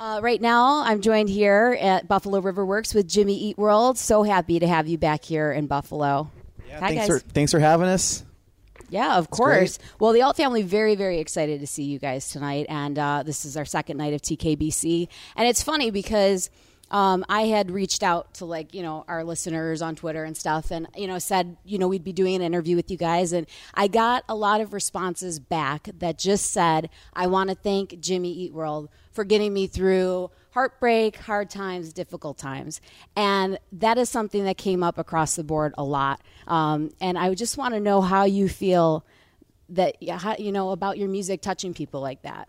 Uh, right now, I'm joined here at Buffalo RiverWorks with Jimmy Eat World. So happy to have you back here in Buffalo. Yeah, Hi, thanks guys. for thanks for having us. Yeah, of course. Well, the Alt family very, very excited to see you guys tonight, and uh, this is our second night of TKBC. And it's funny because um, I had reached out to like you know our listeners on Twitter and stuff, and you know said you know we'd be doing an interview with you guys, and I got a lot of responses back that just said I want to thank Jimmy Eat World for getting me through heartbreak, hard times, difficult times. And that is something that came up across the board a lot. Um, and I just want to know how you feel that, you know, about your music touching people like that.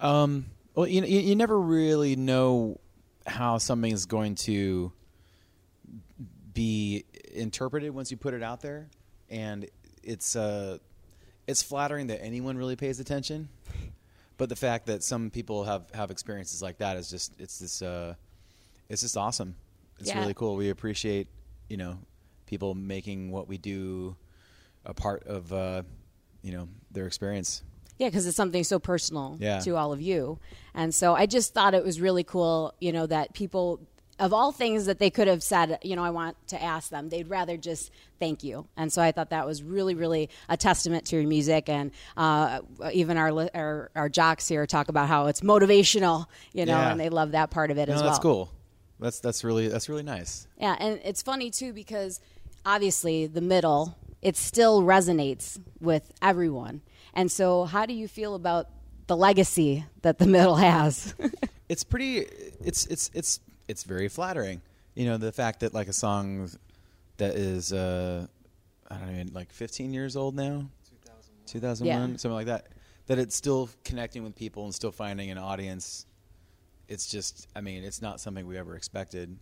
Um, well, you, you you never really know how something is going to be interpreted once you put it out there, and it's uh, it's flattering that anyone really pays attention. But the fact that some people have, have experiences like that is just it's this uh, it's just awesome. It's Yeah. really cool. We appreciate you know people making what we do a part of uh, you know their experience. Yeah, because it's something so personal Yeah. to all of you. And so I just thought it was really cool, you know, that people, of all things that they could have said, you know, I want to ask them, they'd rather just thank you. And so I thought that was really, really a testament to your music. And uh, even our, our our jocks here talk about how it's motivational, you know, Yeah. and they love that part of it No, as well. that's cool. That's that's really that's really nice. Yeah, and it's funny too because obviously the middle it still resonates with everyone. And so how do you feel about the legacy that the middle has? It's pretty. It's it's it's it's very flattering. You know the fact that like a song that is uh, I don't know like 15 years old now, 2001, Yeah. something like that. That it's still connecting with people and still finding an audience. It's just I mean it's not something we ever expected.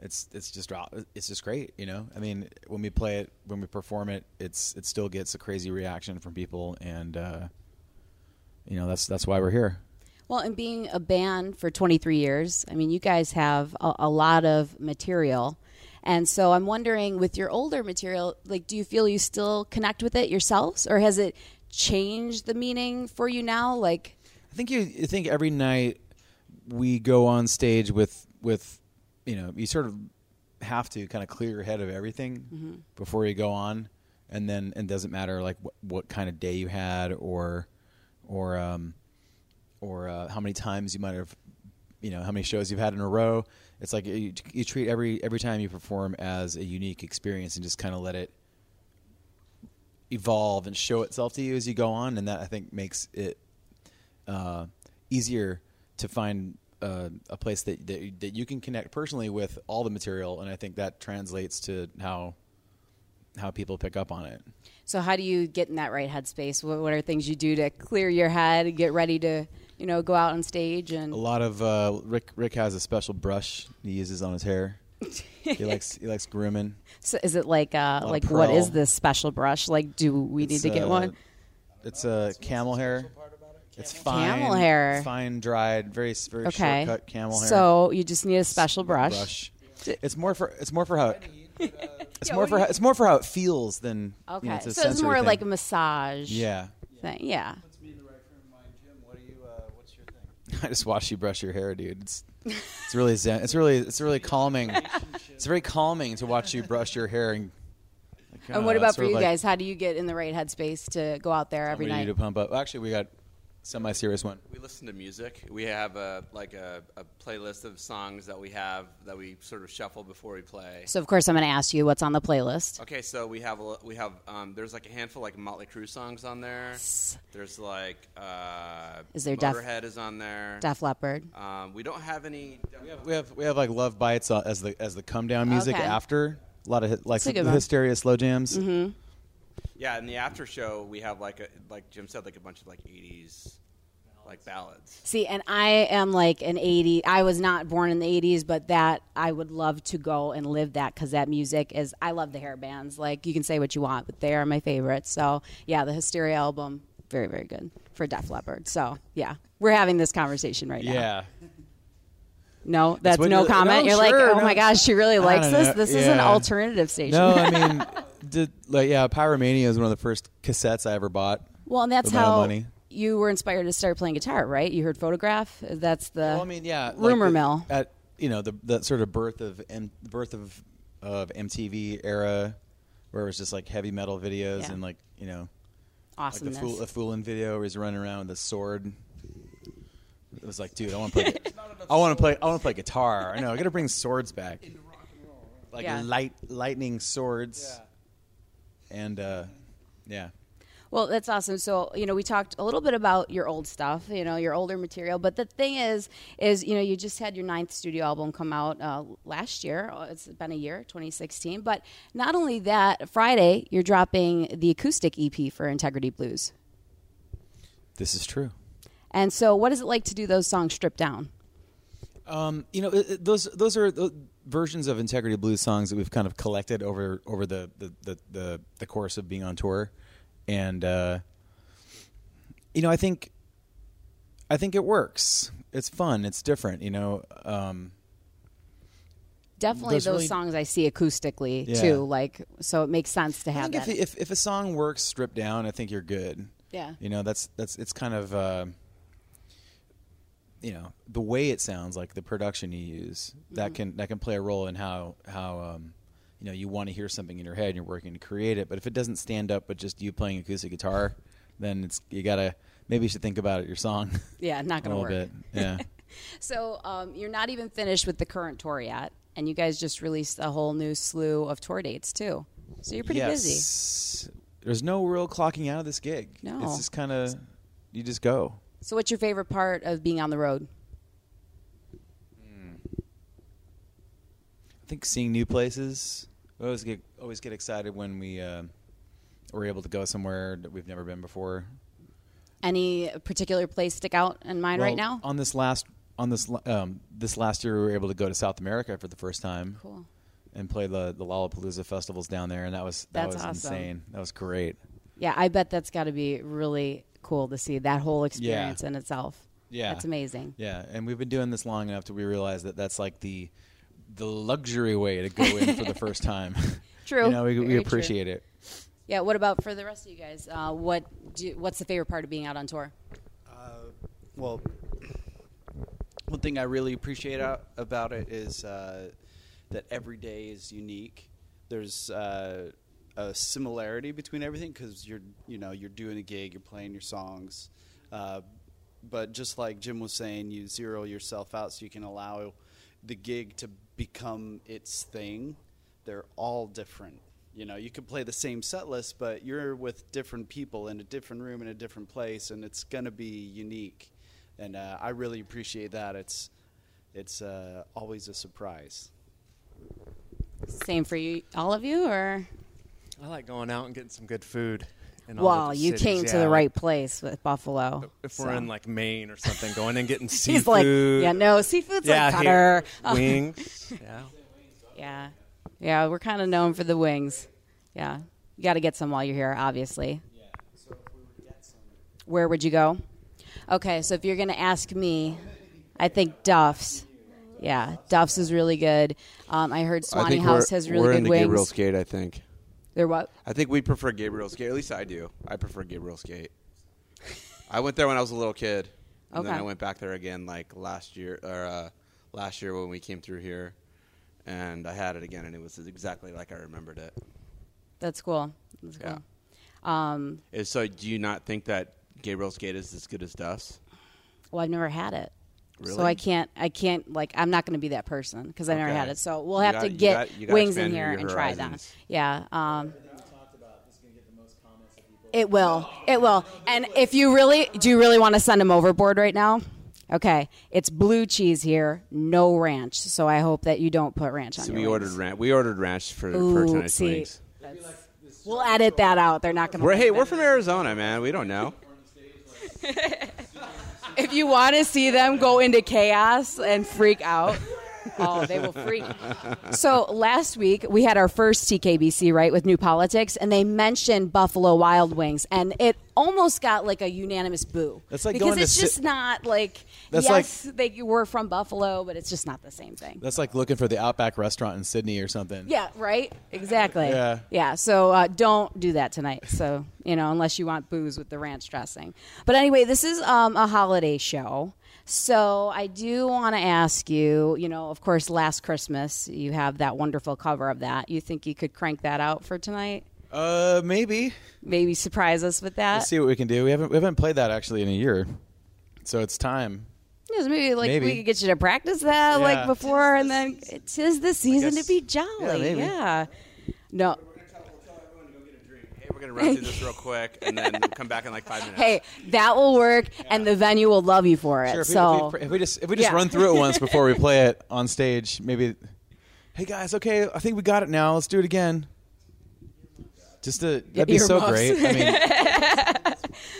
It's it's just it's just great, you know. I mean, when we play it, when we perform it, it's it still gets a crazy reaction from people, and uh, you know that's that's why we're here. well, and being a band for 23 years, I mean, you guys have a, a lot of material. And so I'm wondering with your older material, like do you feel you still connect with it yourselves or has it changed the meaning for you now? Like I think you, you think every night we go on stage with with you know you sort of have to kind of clear your head of everything before you go on, and then it doesn't matter like what, what kind of day you had or or um, or uh, how many times you might have you know how many shows you've had in a row. It's like you, you treat every every time you perform as a unique experience and just kind of let it evolve and show itself to you as you go on, and that I think makes it uh, easier to find uh, a place that, that that you can connect personally with all the material, and I think that translates to how how people pick up on it. So how do you get in that right headspace? What, what are things you do to clear your head, get ready to, you know, go out on stage and A lot of uh, Rick Rick has a special brush he uses on his hair. he likes he likes grooming. so is it like uh like what is this special brush? Like do we need It's, to get uh, one? It's a camel hair. It's fine, Camel hair. fine dried, very very Okay. short cut camel hair. So you just need a special brush. brush. It's more for it's more for how it's more for how, it's more for how it feels than Okay. You know, it's a so it's sensory more thing. like a massage yeah. thing. Yeah. I just watch you brush your hair, dude. It's it's really zen. It's really it's really calming. It's very calming to watch you brush your hair and. like, And what uh, about for you like guys? How do you get in the right headspace to go out there every night? we need night? to pump up. Actually, we got semi-serious one. We listen to music. We have a like a, a playlist of songs that we have that we sort of shuffle before we play. So of course I'm going to ask you what's on the playlist. Okay, so we have a, we have um, there's like a handful like Motley Crue songs on there. There's like uh, Is there Def- Motorhead is on there. Def Leppard. Um, we don't have any. We have we have, we have like love bites uh, as the as the come down music Okay. after a lot of like That's a good the hysteria slow jams. Mm-hmm. Yeah, in the after show we have like a like Jim said like a bunch of like 80s like ballads. See, and I am like an 80. I was not born in the 80s, but that I would love to go and live that because that music is. I love the hair bands. Like you can say what you want, but they are my favorites. So yeah, the Hysteria album, very very good for Def Leppard. So yeah, we're having this conversation right now. Yeah. No, that's no you- comment. no, You're like, oh no. my gosh, she really likes don't this. know. This is an alternative station. No, I mean, did like yeah, Pyromania is one of the first cassettes I ever bought. well, and that's with my own how money. you were inspired to start playing guitar, right? You heard Photograph. That's the Well, I mean, yeah, like rumor the- mill. at you know the the sort of birth of M, birth of of MTV era, where it was just like heavy metal videos Yeah. and like you know like the awesomeness. fool, a Foolin video where he's running around with a sword. It was like, dude, I want to play. I want to play. I want to play guitar. I know. I got to bring swords back. Like Yeah. light lightning swords. And uh, yeah. Well, that's awesome. So, you know, we talked a little bit about your old stuff, you know, your older material. But the thing is, is you know, you just had your ninth studio album come out uh, last year. Uh, It's been a year, 2016. But not only that, Friday you're dropping the acoustic EP for Integrity Blues. This is true. And so, what is it like to do those songs stripped down? Um, you know, those those are the versions of Integrity Blues songs that we've kind of collected over over the the the, the, the course of being on tour, and uh, you know, I think I think it works. It's fun. It's different. You know, um, Definitely Those those really- songs I see acoustically Yeah. too. Like, so it makes sense to have. I think if, if if a song works stripped down, I think you're good. Yeah. You know, that's that's it's kind of uh, you know the way it sounds, like the production you use, Mm-hmm. that can that can play a role in how how um, you know you want to hear something in your head and you're working to create it. But if it doesn't stand up, but just you playing acoustic guitar, then it's you gotta maybe you should think about it your song yeah, not going to lie. A little work. bit. Yeah. So um, you're not even finished with the current tour yet, and you guys just released a whole new slew of tour dates too. So you're pretty busy. yes. There's no real clocking out of this gig. No. It's just kind of you just go. So what's your favorite part of being on the road? I think seeing new places. We always get always get excited when we uh, we're able to go somewhere that we've never been before. Any particular place stick out in mind right now? on this last on this um, this last year, we were able to go to South America for the first time Cool. and play the the Lollapalooza festivals down there, and that was that That's was awesome. insane. That was great. Yeah, I bet that's got to be really cool to see that whole experience in itself. Yeah, it's amazing. Yeah, and we've been doing this long enough to we realize that that's like the the luxury way to go in for the first time. True. you know, we, Very we true. appreciate it. Yeah. What about for the rest of you guys? Uh, what do, What's the favorite part of being out on tour? Well, one thing I really appreciate out, about it is uh, that every day is unique. There's uh, a similarity between everything because you're, you know, you're doing a gig, you're playing your songs, uh, but just like Jim was saying, you zero yourself out so you can allow the gig to become its thing. They're all different. You know, you could play the same set list, but you're with different people in a different room in a different place, and it's going to be unique. And uh, I really appreciate that. It's it's uh, always a surprise. Same for you, all of you, or I like going out and getting some good food. in all the well, you cities, came to the like right place with Buffalo. If we're in like Maine or something, going and getting seafood. He's like, yeah, no, seafood's yeah, like here- better. wings. yeah. Yeah. Yeah, we're kind of known for the wings. Yeah. You got to get some while you're here, obviously. Yeah. So if we would get some- Where would you go? Okay, so if you're going to ask me, I think Duff's. Yeah, Duff's is really good. Um, I heard Swannie think House we're, has really we're good into wings. Gabriel's Gate. I think. They're what? I think we prefer Gabriel's Gate. At least I do. I prefer Gabriel's Gate. I went there when I was a little kid, and then I went back there again like last year or uh, last year when we came through here, and I had it again, and it was exactly like I remembered it. That's cool. That's cool. Yeah. Um, So, do you not think that Gabriel's Gate is as good as Duff's? well, I've never had it. So I can't, I can't, like, I'm not going to be that person because I've never had it. So we'll You have got- to you get got- you gotta wings in here and try them. Yeah. Um, it will. It will. And if you really, do you really want to send them overboard right now? Okay. It's blue cheese here, no ranch. So I hope that you don't put ranch on So your we wings. ordered ranch. We ordered ranch for, for Ooh, tonight's see, wings. We'll edit that out. They're not going to. We're hey, we're from Arizona, man. We don't know. if you want to see them go into chaos and freak out, oh, they will freak. So last week we had our first TKBC right with new politics, and they mentioned Buffalo Wild Wings, and it almost got like a unanimous boo. That's like because it's si- just not like That's yes, they were from Buffalo, but it's just not the same thing. That's like looking for the Outback restaurant in Sydney or something. Yeah, right. Exactly. Yeah. Yeah. So uh, don't do that tonight. So you know, unless you want booze with the ranch dressing. But anyway, this is um, a holiday show. So I do want to ask you. You know, of course, last Christmas you have that wonderful cover of that. You think you could crank that out for tonight? Uh, maybe. Maybe surprise us with that. Let's see what we can do. We haven't we haven't played that actually in a year, so it's time. Yes, maybe like Maybe. we could get you to practice that like Yeah. before, and then it is the season to be jolly. yeah, yeah. No. Hey, we're gonna run through this real quick and then come back in like five minutes. Hey, that will work, and the venue will love you for it. Sure. If, so we, if, we, if we just if we just Yeah. run through it once before we play it on stage, maybe. Hey guys, okay, I think we got it now. Let's do it again. Just to that'd be so earmuffs. great. I mean, all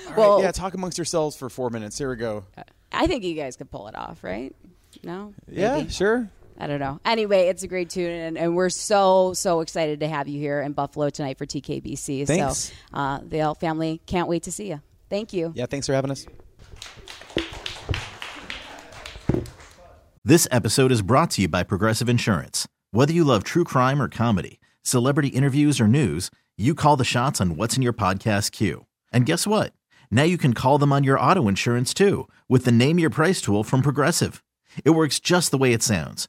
right, Well- yeah, talk amongst yourselves for four minutes. Here we go. I think you guys could pull it off, right? No? Yeah, Maybe? sure. I don't know. Anyway, it's a great tune, and, and we're so, so excited to have you here in Buffalo tonight for TKBC. Thanks. So uh, the Alt family can't wait to see you. Thank you. Yeah, thanks for having us. This episode is brought to you by Progressive Insurance. Whether you love true crime or comedy, celebrity interviews or news, you call the shots on what's in your podcast queue. And guess what? Now you can call them on your auto insurance too with the Name Your Price tool from Progressive. It works just the way it sounds.